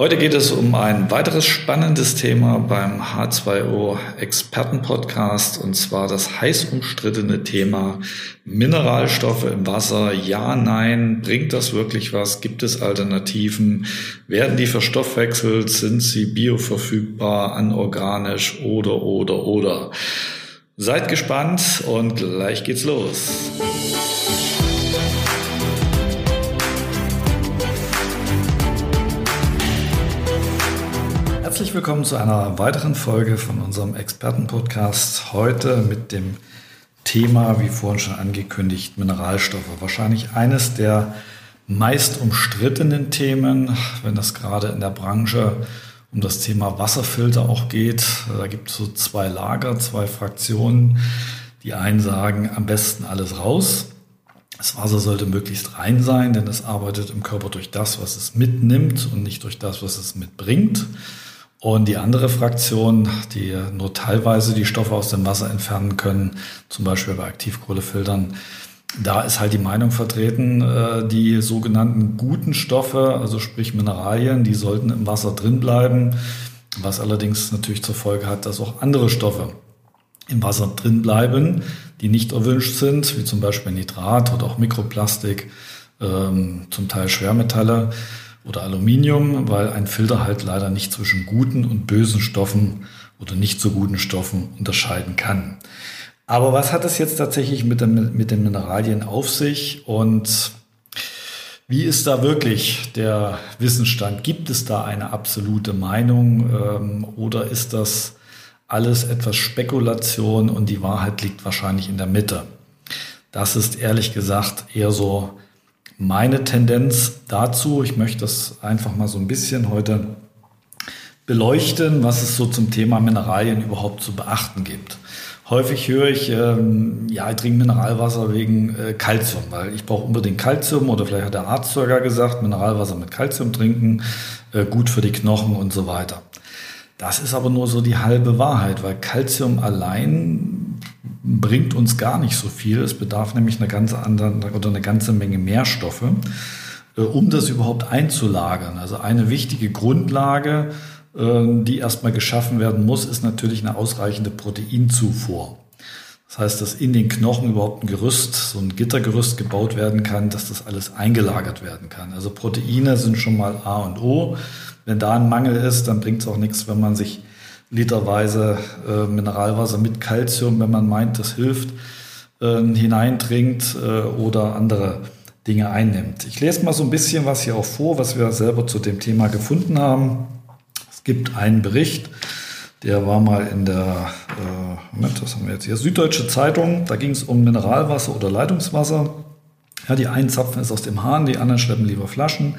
Heute geht es um ein weiteres spannendes Thema beim H2O Experten Podcast und zwar das heiß umstrittene Thema Mineralstoffe im Wasser. Ja, nein, bringt das wirklich was? Gibt es Alternativen? Werden die verstoffwechselt? Sind sie bioverfügbar, anorganisch oder, oder, oder? Seid gespannt und gleich geht's los. Herzlich willkommen zu einer weiteren Folge von unserem Expertenpodcast. Heute mit dem Thema, wie vorhin schon angekündigt, Mineralstoffe. Wahrscheinlich eines der meist umstrittenen Themen, wenn es gerade in der Branche um das Thema Wasserfilter auch geht. Da gibt es so zwei Lager, zwei Fraktionen. Die einen sagen, am besten alles raus. Das Wasser sollte möglichst rein sein, denn es arbeitet im Körper durch das, was es mitnimmt und nicht durch das, was es mitbringt. Und die andere Fraktion, die nur teilweise die Stoffe aus dem Wasser entfernen können, zum Beispiel bei Aktivkohlefiltern, da ist halt die Meinung vertreten, äh, die sogenannten guten Stoffe, also sprich Mineralien, die sollten im Wasser drin bleiben, was allerdings natürlich zur Folge hat, dass auch andere Stoffe im Wasser drin bleiben, die nicht erwünscht sind, wie zum Beispiel Nitrat oder auch Mikroplastik, ähm, zum Teil Schwermetalle oder Aluminium, weil ein Filter halt leider nicht zwischen guten und bösen Stoffen oder nicht so guten Stoffen unterscheiden kann. Aber was hat es jetzt tatsächlich mit, dem, mit den Mineralien auf sich und wie ist da wirklich der Wissensstand? Gibt es da eine absolute Meinung ähm, oder ist das alles etwas Spekulation und die Wahrheit liegt wahrscheinlich in der Mitte? Das ist ehrlich gesagt eher so meine Tendenz dazu. Ich möchte das einfach mal so ein bisschen heute beleuchten, was es so zum Thema Mineralien überhaupt zu beachten gibt. Häufig höre ich, ähm, ja, ich trinke Mineralwasser wegen äh, Calcium, weil ich brauche unbedingt Calcium oder vielleicht hat der Arzt sogar gesagt, Mineralwasser mit Calcium trinken, äh, gut für die Knochen und so weiter. Das ist aber nur so die halbe Wahrheit, weil Calcium allein bringt uns gar nicht so viel. Es bedarf nämlich eine ganze andere oder eine ganze Menge mehr Stoffe, äh, um das überhaupt einzulagern. Also eine wichtige Grundlage, äh, die erstmal geschaffen werden muss, ist natürlich eine ausreichende Proteinzufuhr. Das heißt, dass in den Knochen überhaupt ein Gerüst, so ein Gittergerüst gebaut werden kann, dass das alles eingelagert werden kann. Also Proteine sind schon mal A und O. Wenn da ein Mangel ist, dann bringt es auch nichts, wenn man sich literweise äh, Mineralwasser mit Kalzium, wenn man meint, das hilft, äh, hineintrinkt äh, oder andere Dinge einnimmt. Ich lese mal so ein bisschen was hier auch vor, was wir selber zu dem Thema gefunden haben. Es gibt einen Bericht, der war mal in der, äh, Moment, was haben wir jetzt hier, Süddeutsche Zeitung, da ging es um Mineralwasser oder Leitungswasser. Ja, die einen zapfen es aus dem Hahn, die anderen schleppen lieber Flaschen.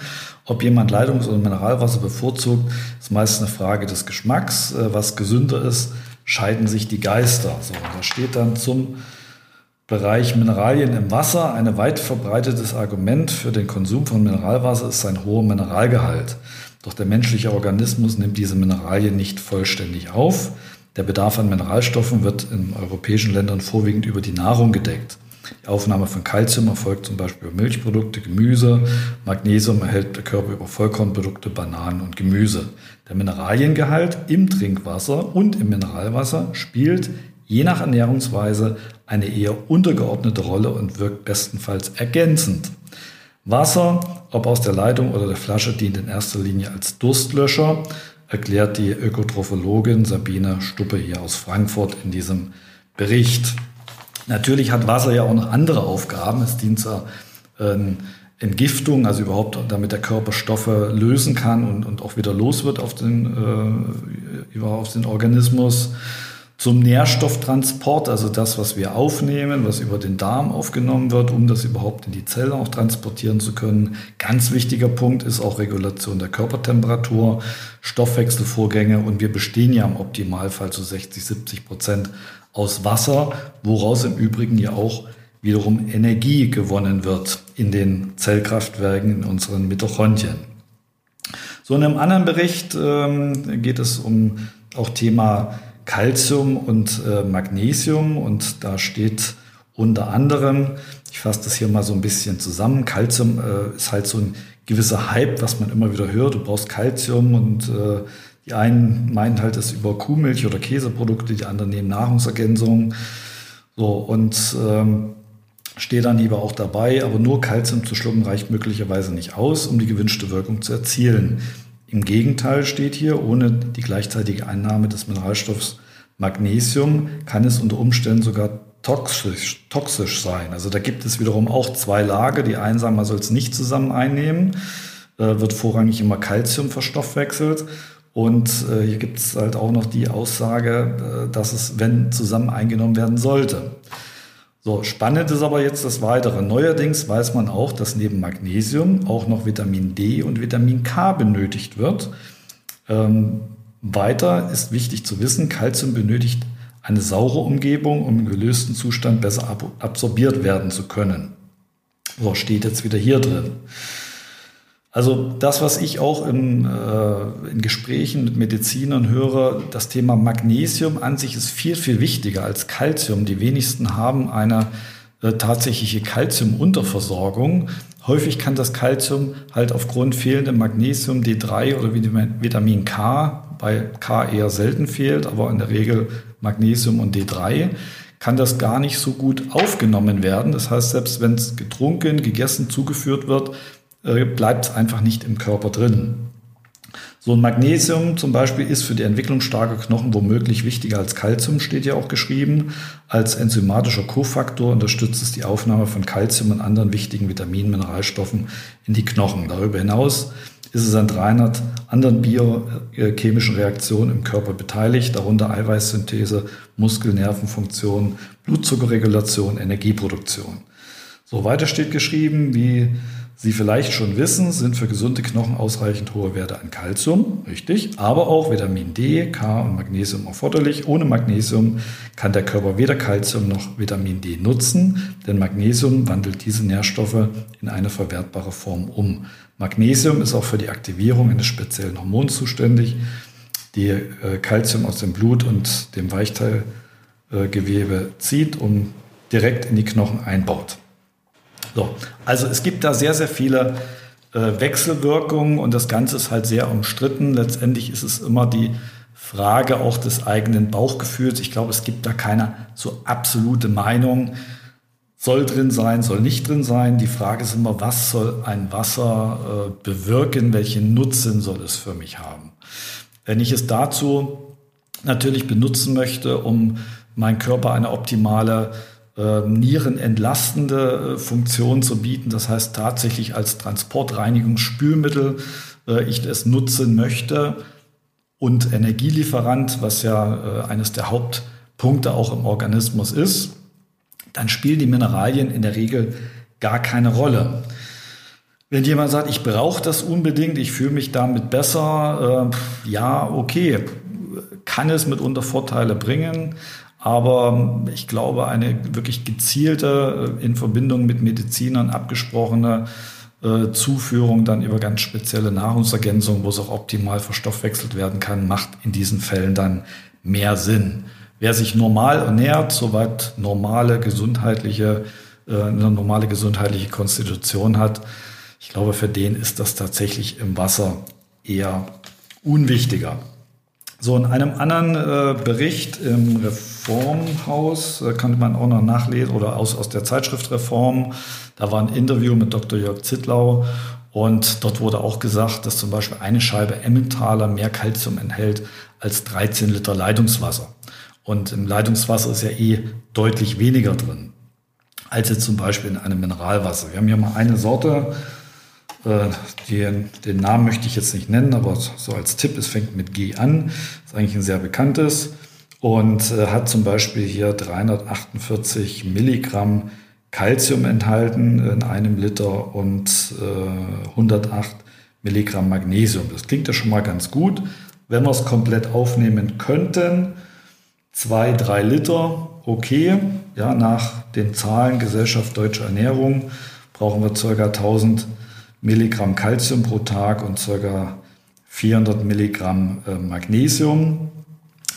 Ob jemand Leitungs- oder Mineralwasser bevorzugt, ist meist eine Frage des Geschmacks. Äh, was gesünder ist, scheiden sich die Geister. So, da steht dann zum Bereich Mineralien im Wasser. Ein weit verbreitetes Argument für den Konsum von Mineralwasser ist sein hoher Mineralgehalt. Doch der menschliche Organismus nimmt diese Mineralien nicht vollständig auf. Der Bedarf an Mineralstoffen wird in europäischen Ländern vorwiegend über die Nahrung gedeckt. Die Aufnahme von Kalzium erfolgt zum Beispiel über Milchprodukte, Gemüse. Magnesium erhält der Körper über Vollkornprodukte, Bananen und Gemüse. Der Mineraliengehalt im Trinkwasser und im Mineralwasser spielt je nach Ernährungsweise eine eher untergeordnete Rolle und wirkt bestenfalls ergänzend. Wasser, ob aus der Leitung oder der Flasche, dient in erster Linie als Durstlöscher, erklärt die Ökotrophologin Sabine Stuppe hier aus Frankfurt in diesem Bericht. Natürlich hat Wasser ja auch noch andere Aufgaben. Es dient zur ähm, Entgiftung, also überhaupt, damit der Körper Stoffe lösen kann und, und auch wieder los wird auf den, äh, auf den Organismus. Zum Nährstofftransport, also das, was wir aufnehmen, was über den Darm aufgenommen wird, um das überhaupt in die Zellen auch transportieren zu können. Ganz wichtiger Punkt ist auch Regulation der Körpertemperatur, Stoffwechselvorgänge und wir bestehen ja im Optimalfall zu 60, 70 Prozent aus Wasser, woraus im Übrigen ja auch wiederum Energie gewonnen wird in den Zellkraftwerken in unseren Mitochondrien. So in einem anderen Bericht ähm, geht es um auch Thema Calcium und äh, Magnesium und da steht unter anderem, ich fasse das hier mal so ein bisschen zusammen, Calcium äh, ist halt so ein gewisser Hype, was man immer wieder hört. Du brauchst Kalzium und äh, die einen meinen halt es über Kuhmilch oder Käseprodukte, die anderen nehmen Nahrungsergänzungen. So, und ähm, stehe dann lieber auch dabei, aber nur Kalzium zu schlucken reicht möglicherweise nicht aus, um die gewünschte Wirkung zu erzielen. Im Gegenteil steht hier, ohne die gleichzeitige Einnahme des Mineralstoffs Magnesium kann es unter Umständen sogar toxisch, toxisch sein. Also da gibt es wiederum auch zwei Lager. Die einen sagen, man soll es nicht zusammen einnehmen, äh, wird vorrangig immer Calcium verstoffwechselt. Und äh, hier gibt es halt auch noch die Aussage, äh, dass es, wenn zusammen eingenommen werden sollte. So, spannend ist aber jetzt das Weitere. Neuerdings weiß man auch, dass neben Magnesium auch noch Vitamin D und Vitamin K benötigt wird. Ähm, weiter ist wichtig zu wissen, Calcium benötigt eine saure Umgebung, um im gelösten Zustand besser absorbiert werden zu können. So steht jetzt wieder hier drin. Also das, was ich auch in, äh, in Gesprächen mit Medizinern höre, das Thema Magnesium an sich ist viel, viel wichtiger als Calcium. Die wenigsten haben eine äh, tatsächliche Calcium-Unterversorgung. Häufig kann das Calcium halt aufgrund fehlendem Magnesium D3 oder Vitamin K, bei K eher selten fehlt, aber in der Regel Magnesium und D3, kann das gar nicht so gut aufgenommen werden. Das heißt, selbst wenn es getrunken, gegessen, zugeführt wird, äh, bleibt es einfach nicht im Körper drin. So ein Magnesium zum Beispiel ist für die Entwicklung starker Knochen womöglich wichtiger als Kalzium, steht ja auch geschrieben. Als enzymatischer Kofaktor unterstützt es die Aufnahme von Kalzium und anderen wichtigen Vitaminen, Mineralstoffen in die Knochen. Darüber hinaus ist es an 300 anderen biochemischen Reaktionen im Körper beteiligt, darunter Eiweißsynthese, Muskel-, Nervenfunktion, Blutzuckerregulation, Energieproduktion. So weiter steht geschrieben, wie Sie vielleicht schon wissen, sind für gesunde Knochen ausreichend hohe Werte an Kalzium, richtig, aber auch Vitamin D, K und Magnesium erforderlich. Ohne Magnesium kann der Körper weder Kalzium noch Vitamin D nutzen, denn Magnesium wandelt diese Nährstoffe in eine verwertbare Form um. Magnesium ist auch für die Aktivierung eines speziellen Hormons zuständig, die äh, Kalzium aus dem Blut und dem Weichteilgewebe zieht und direkt in die Knochen einbaut. So, also es gibt da sehr, sehr viele äh, Wechselwirkungen und das Ganze ist halt sehr umstritten. Letztendlich ist es immer die Frage auch des eigenen Bauchgefühls. Ich glaube, es gibt da keine so absolute Meinung. Soll drin sein, soll nicht drin sein. Die Frage ist immer, was soll ein Wasser äh, bewirken? Welchen Nutzen soll es für mich haben? Wenn ich es dazu natürlich benutzen möchte, um meinem Körper eine optimale äh, nierenentlastende Funktion zu bieten. Das heißt tatsächlich als Transportreinigungsspülmittel äh, ich es nutzen möchte und Energielieferant, was ja äh, eines der Hauptpunkte auch im Organismus ist, dann spielen die Mineralien in der Regel gar keine Rolle. Wenn jemand sagt, ich brauche das unbedingt, ich fühle mich damit besser, äh, ja, okay, kann es mitunter Vorteile bringen, aber ich glaube, eine wirklich gezielte, äh, in Verbindung mit Medizinern abgesprochene äh, Zuführung dann über ganz spezielle Nahrungsergänzungen, wo es auch optimal verstoffwechselt werden kann, macht in diesen Fällen dann mehr Sinn. Wer sich normal ernährt, soweit normale gesundheitliche, äh, eine normale gesundheitliche Konstitution hat, ich glaube, für den ist das tatsächlich im Wasser eher unwichtiger. So, in einem anderen äh, Bericht im Reformhaus äh, kann man auch noch nachlesen oder aus, aus der Zeitschrift Reform, da war ein Interview mit Dr. Jörg Zittlau und dort wurde auch gesagt, dass zum Beispiel eine Scheibe Emmentaler mehr Kalzium enthält als 13 Liter Leitungswasser. Und im Leitungswasser ist ja eh deutlich weniger drin als jetzt zum Beispiel in einem Mineralwasser. Wir haben hier mal eine Sorte, äh, den, den, Namen möchte ich jetzt nicht nennen, aber so als Tipp, es fängt mit G an, ist eigentlich ein sehr bekanntes und äh, hat zum Beispiel hier 348 Milligramm Calcium enthalten in einem Liter und äh, 108 Milligramm Magnesium. Das klingt ja schon mal ganz gut. Wenn wir es komplett aufnehmen könnten, zwei, drei Liter, okay. Ja, nach den Zahlen Gesellschaft Deutsche Ernährung brauchen wir ca. 1000 Milligramm Calcium pro Tag und ca. 400 Milligramm äh, Magnesium.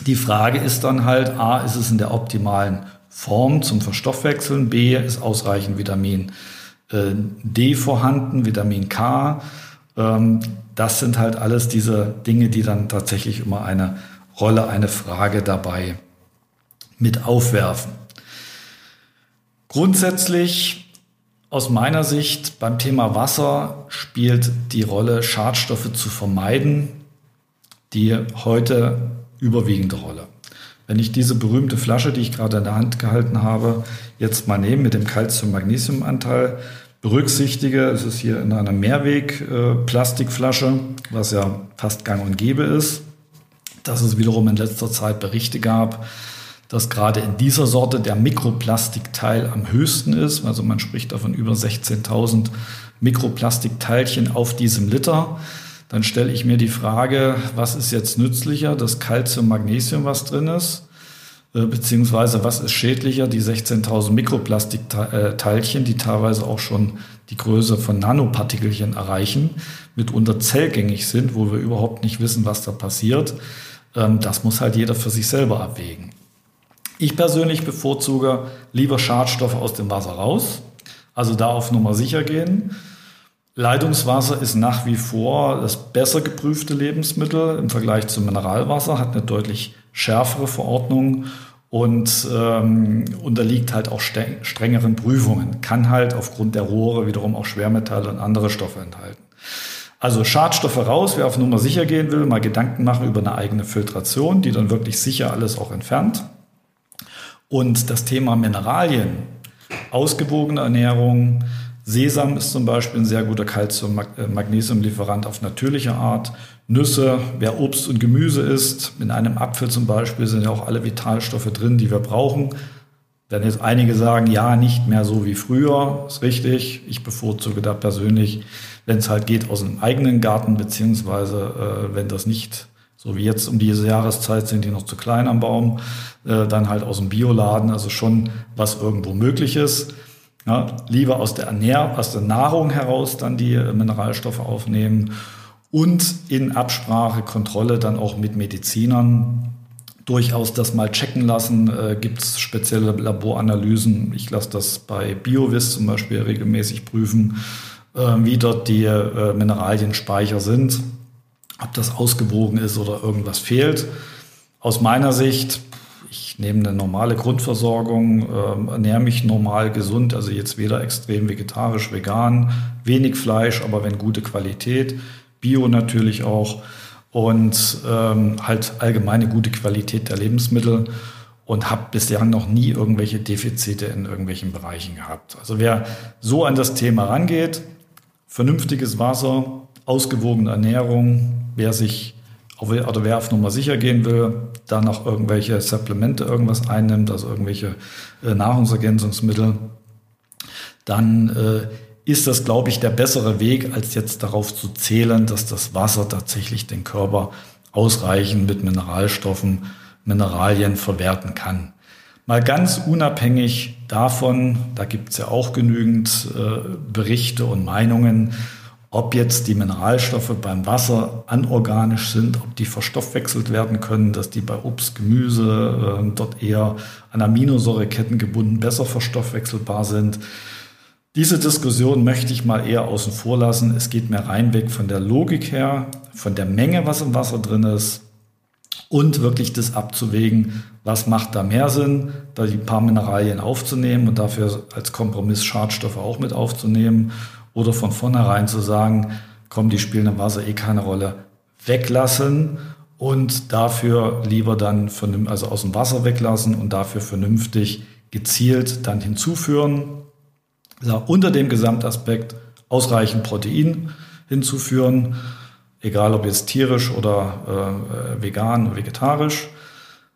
Die Frage ist dann halt, a, ist es in der optimalen Form zum Verstoffwechseln, b, ist ausreichend Vitamin äh, D vorhanden, Vitamin K. Ähm, das sind halt alles diese Dinge, die dann tatsächlich immer eine Rolle, eine Frage dabei mit aufwerfen. Grundsätzlich aus meiner Sicht beim Thema Wasser spielt die Rolle, Schadstoffe zu vermeiden, die heute überwiegende Rolle. Wenn ich diese berühmte Flasche, die ich gerade in der Hand gehalten habe, jetzt mal nehme mit dem Calcium-Magnesium-Anteil, berücksichtige, es ist hier in einer Mehrweg-Plastikflasche, äh, was ja fast gang und gäbe ist, dass es wiederum in letzter Zeit Berichte gab, dass gerade in dieser Sorte der Mikroplastikteil am höchsten ist. Also man spricht davon über 16.000 Mikroplastikteilchen auf diesem Liter. Dann stelle ich mir die Frage, was ist jetzt nützlicher, das Calcium, Magnesium, was drin ist, äh, beziehungsweise was ist schädlicher, die 16.000 Mikroplastikteilchen, die teilweise auch schon die Größe von Nanopartikelchen erreichen, mitunter zellgängig sind, wo wir überhaupt nicht wissen, was da passiert. Ähm, das muss halt jeder für sich selber abwägen. Ich persönlich bevorzuge lieber Schadstoffe aus dem Wasser raus, also da auf Nummer sicher gehen. Leitungswasser ist nach wie vor das besser geprüfte Lebensmittel im Vergleich zu Mineralwasser, hat eine deutlich schärfere Verordnung und ähm, unterliegt halt auch strengeren Prüfungen, kann halt aufgrund der Rohre wiederum auch Schwermetalle und andere Stoffe enthalten. Also Schadstoffe raus, wer auf Nummer sicher gehen will, mal Gedanken machen über eine eigene Filtration, die dann wirklich sicher alles auch entfernt. Und das Thema Mineralien, ausgewogene Ernährung, Sesam ist zum Beispiel ein sehr guter Calcium-Magnesium-Lieferant auf natürliche Art. Nüsse, wer Obst und Gemüse isst, in einem Apfel zum Beispiel sind ja auch alle Vitalstoffe drin, die wir brauchen. Wenn jetzt einige sagen, ja, nicht mehr so wie früher, ist richtig. Ich bevorzuge da persönlich, wenn es halt geht, aus einem eigenen Garten, beziehungsweise äh, wenn das nicht so wie jetzt um diese Jahreszeit sind die noch zu klein am Baum, äh, dann halt aus dem Bioladen, also schon was irgendwo möglich ist. Ja, lieber aus der, Ernähr aus der Nahrung heraus dann die äh, Mineralstoffe aufnehmen und in Absprache, Kontrolle dann auch mit Medizinern durchaus das mal checken lassen. Äh, Gibt es spezielle Laboranalysen? Ich lasse das bei BioVis zum Beispiel regelmäßig prüfen, äh, wie dort die äh, Mineralienspeicher sind ob das ausgewogen ist oder irgendwas fehlt. Aus meiner Sicht, ich nehme eine normale Grundversorgung, äh, ernähre mich normal gesund, also jetzt weder extrem vegetarisch, vegan, wenig Fleisch, aber wenn gute Qualität, Bio natürlich auch und ähm, halt allgemeine gute Qualität der Lebensmittel und habe bisher noch nie irgendwelche Defizite in irgendwelchen Bereichen gehabt. Also wer so an das Thema rangeht, vernünftiges Wasser, ausgewogene Ernährung, wer sich oder wer auf Nummer sicher gehen will, da noch irgendwelche Supplemente irgendwas einnimmt, also irgendwelche äh, Nahrungsergänzungsmittel, dann äh, ist das, glaube ich, der bessere Weg, als jetzt darauf zu zählen, dass das Wasser tatsächlich den Körper ausreichend mit Mineralstoffen, Mineralien verwerten kann. Mal ganz unabhängig davon, da gibt es ja auch genügend äh, Berichte und Meinungen, ob jetzt die Mineralstoffe beim Wasser anorganisch sind, ob die verstoffwechselt werden können, dass die bei Obst, Gemüse äh, dort eher an Aminosäureketten gebunden besser verstoffwechselbar sind. Diese Diskussion möchte ich mal eher außen vor lassen. Es geht mir reinweg von der Logik her, von der Menge, was im Wasser drin ist und wirklich das abzuwägen, was macht da mehr Sinn, da die paar Mineralien aufzunehmen und dafür als Kompromiss Schadstoffe auch mit aufzunehmen oder von vornherein zu sagen, komm, die spielen im Wasser eh keine Rolle, weglassen und dafür lieber dann also aus dem Wasser weglassen und dafür vernünftig gezielt dann hinzuführen. Also unter dem Gesamtaspekt ausreichend Protein hinzuführen, egal ob jetzt tierisch oder äh, vegan, vegetarisch.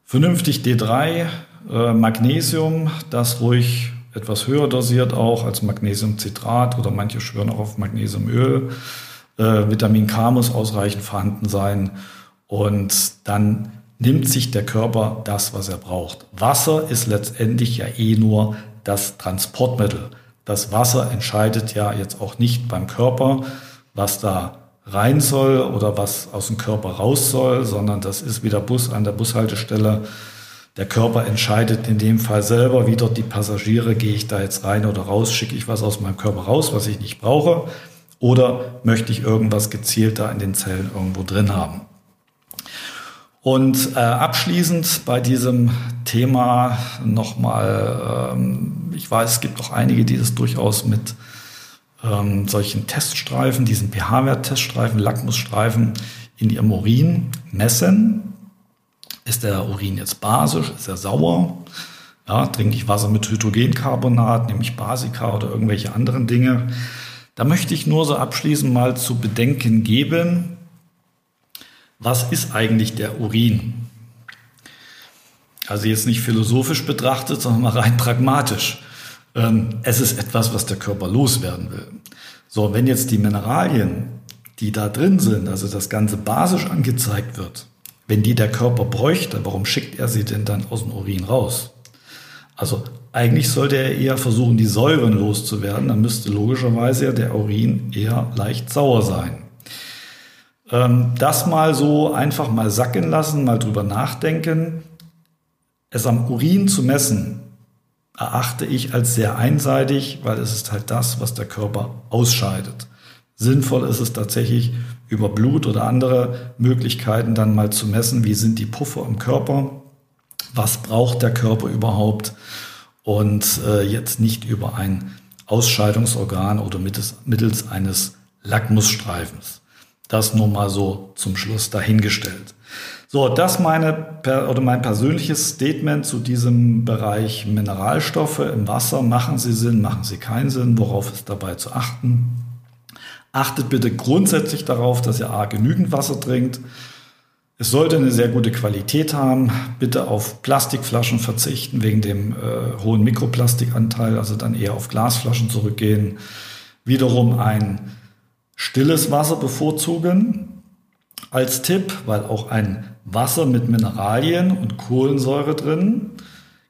Vernünftig D3, äh, Magnesium, das ruhig etwas höher dosiert auch als Magnesiumcitrat oder manche schwören auch auf Magnesiumöl. Äh, Vitamin K muss ausreichend vorhanden sein und dann nimmt sich der Körper das, was er braucht. Wasser ist letztendlich ja eh nur das Transportmittel. Das Wasser entscheidet ja jetzt auch nicht beim Körper, was da rein soll oder was aus dem Körper raus soll, sondern das ist wie der Bus an der Bushaltestelle Der Körper entscheidet in dem Fall selber, wie dort die Passagiere, gehe ich da jetzt rein oder raus, schicke ich was aus meinem Körper raus, was ich nicht brauche, oder möchte ich irgendwas gezielt da in den Zellen irgendwo drin haben. Und äh, abschließend bei diesem Thema nochmal, ähm, ich weiß, es gibt auch einige, die das durchaus mit ähm, solchen Teststreifen, diesen pH-Wert-Teststreifen, Lackmusstreifen in ihrem Urin messen. Ist der Urin jetzt basisch? Ist er sauer? Ja, trinke ich Wasser mit Hydrogencarbonat, nehme ich Basika oder irgendwelche anderen Dinge? Da möchte ich nur so abschließend mal zu bedenken geben, was ist eigentlich der Urin? Also jetzt nicht philosophisch betrachtet, sondern mal rein pragmatisch. Ähm, es ist etwas, was der Körper loswerden will. So, wenn jetzt die Mineralien, die da drin sind, also das Ganze basisch angezeigt wird, wenn die der Körper bräuchte, warum schickt er sie denn dann aus dem Urin raus? Also eigentlich sollte er eher versuchen, die Säuren loszuwerden. Dann müsste logischerweise ja der Urin eher leicht sauer sein. Ähm, das mal so einfach mal sacken lassen, mal drüber nachdenken. Es am Urin zu messen, erachte ich als sehr einseitig, weil es ist halt das, was der Körper ausscheidet. Sinnvoll ist es tatsächlich über Blut oder andere Möglichkeiten dann mal zu messen, wie sind die Puffer im Körper, was braucht der Körper überhaupt und äh, jetzt nicht über ein Ausscheidungsorgan oder mittels, mittels eines Lackmusstreifens. Das nur mal so zum Schluss dahingestellt. So, das meine oder mein persönliches Statement zu diesem Bereich Mineralstoffe im Wasser. Machen sie Sinn, machen sie keinen Sinn? Worauf ist dabei zu achten? Achtet bitte grundsätzlich darauf, dass ihr A genügend Wasser trinkt. Es sollte eine sehr gute Qualität haben. Bitte auf Plastikflaschen verzichten wegen dem äh, hohen Mikroplastikanteil, also dann eher auf Glasflaschen zurückgehen. Wiederum ein Stilles Wasser bevorzugen als Tipp, weil auch ein Wasser mit Mineralien und Kohlensäure drin,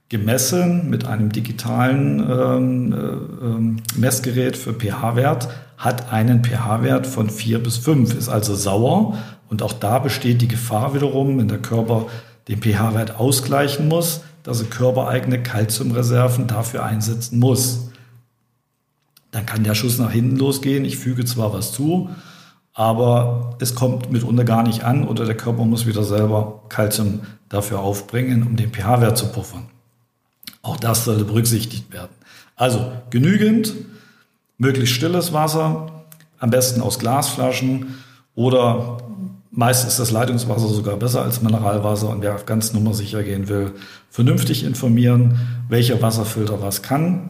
gemessen mit einem digitalen ähm, äh, Messgerät für pH-Wert, hat einen pH-Wert von 4 bis 5, ist also sauer. Und auch da besteht die Gefahr wiederum, wenn der Körper den pH-Wert ausgleichen muss, dass er körpereigene Kalziumreserven dafür einsetzen muss dann kann der Schuss nach hinten losgehen. Ich füge zwar was zu, aber es kommt mitunter gar nicht an oder der Körper muss wieder selber Kalzium dafür aufbringen, um den pH-Wert zu puffern. Auch das sollte berücksichtigt werden. Also genügend, möglichst stilles Wasser, am besten aus Glasflaschen oder meist ist das Leitungswasser sogar besser als Mineralwasser und wer auf ganz nummersicher gehen will, vernünftig informieren, welcher Wasserfilter was kann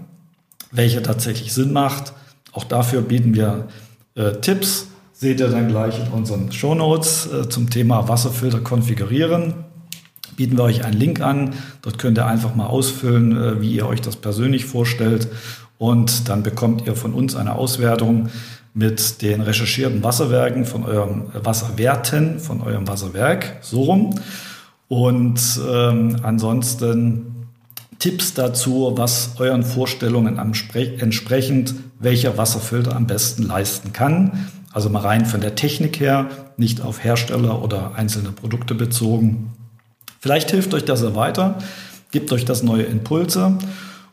welcher tatsächlich Sinn macht. Auch dafür bieten wir äh, Tipps. Seht ihr dann gleich in unseren Shownotes äh, zum Thema Wasserfilter konfigurieren. Bieten wir euch einen Link an. Dort könnt ihr einfach mal ausfüllen, äh, wie ihr euch das persönlich vorstellt. Und dann bekommt ihr von uns eine Auswertung mit den recherchierten Wasserwerken von eurem Wasserwerten, von eurem Wasserwerk, so rum. Und ähm, ansonsten Tipps dazu, was euren Vorstellungen entsprechend welcher Wasserfilter am besten leisten kann. Also mal rein von der Technik her, nicht auf Hersteller oder einzelne Produkte bezogen. Vielleicht hilft euch das ja weiter, gibt euch das neue Impulse.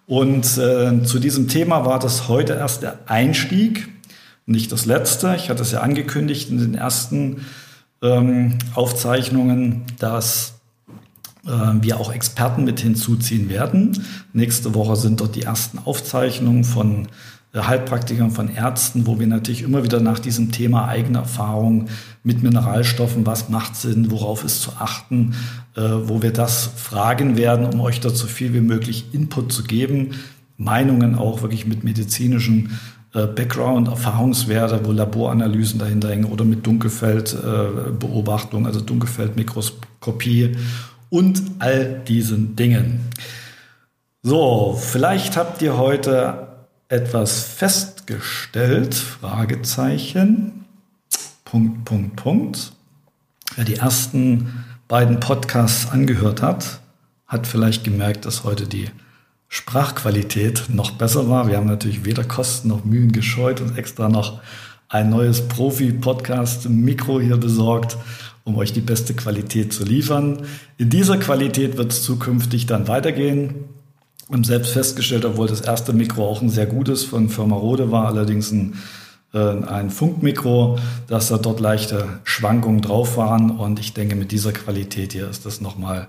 Und äh, zu diesem Thema war das heute erst der Einstieg, nicht das letzte. Ich hatte es ja angekündigt in den ersten ähm, Aufzeichnungen, dass äh, wir auch Experten mit hinzuziehen werden. Nächste Woche sind dort die ersten Aufzeichnungen von Heilpraktikern, von Ärzten, wo wir natürlich immer wieder nach diesem Thema eigene Erfahrung mit Mineralstoffen, was macht Sinn, worauf ist zu achten, äh, wo wir das fragen werden, um euch dazu viel wie möglich Input zu geben, Meinungen auch wirklich mit medizinischen Background, Erfahrungswerte, wo Laboranalysen dahinter hängen oder mit Dunkelfeldbeobachtung, also Dunkelfeldmikroskopie und all diesen Dingen. So, vielleicht habt ihr heute etwas festgestellt, Fragezeichen, Punkt, Punkt, Punkt. Wer die ersten beiden Podcasts angehört hat, hat vielleicht gemerkt, dass heute die Sprachqualität noch besser war. Wir haben natürlich weder Kosten noch Mühen gescheut und extra noch ein neues Profi-Podcast-Mikro hier besorgt um euch die beste Qualität zu liefern. In dieser Qualität wird es zukünftig dann weitergehen. Haben selbst festgestellt, obwohl das erste Mikro auch ein sehr gutes von Firma Rode war, allerdings ein, äh, ein Funkmikro, dass da dort leichte Schwankungen drauf waren. Und ich denke, mit dieser Qualität hier ist das nochmal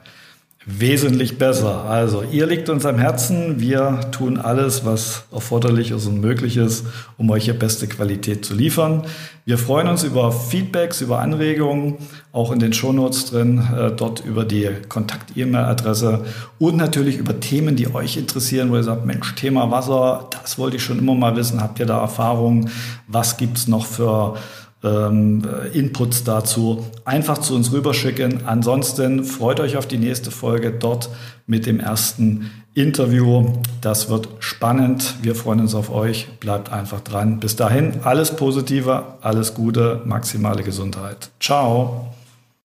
wesentlich besser. Also, ihr liegt uns am Herzen. Wir tun alles, was erforderlich ist und möglich ist, um euch hier beste Qualität zu liefern. Wir freuen uns über Feedbacks, über Anregungen, auch in den Shownotes drin, äh, dort über die Kontakt-E-Mail-Adresse und natürlich über Themen, die euch interessieren, wo ihr sagt, Mensch, Thema Wasser, das wollte ich schon immer mal wissen. Habt ihr da Erfahrungen? Was gibt's noch für ähm, Inputs dazu einfach zu uns rüberschicken. Ansonsten freut euch auf die nächste Folge dort mit dem ersten Interview. Das wird spannend. Wir freuen uns auf euch. Bleibt einfach dran. Bis dahin alles Positive, alles Gute, maximale Gesundheit. Ciao.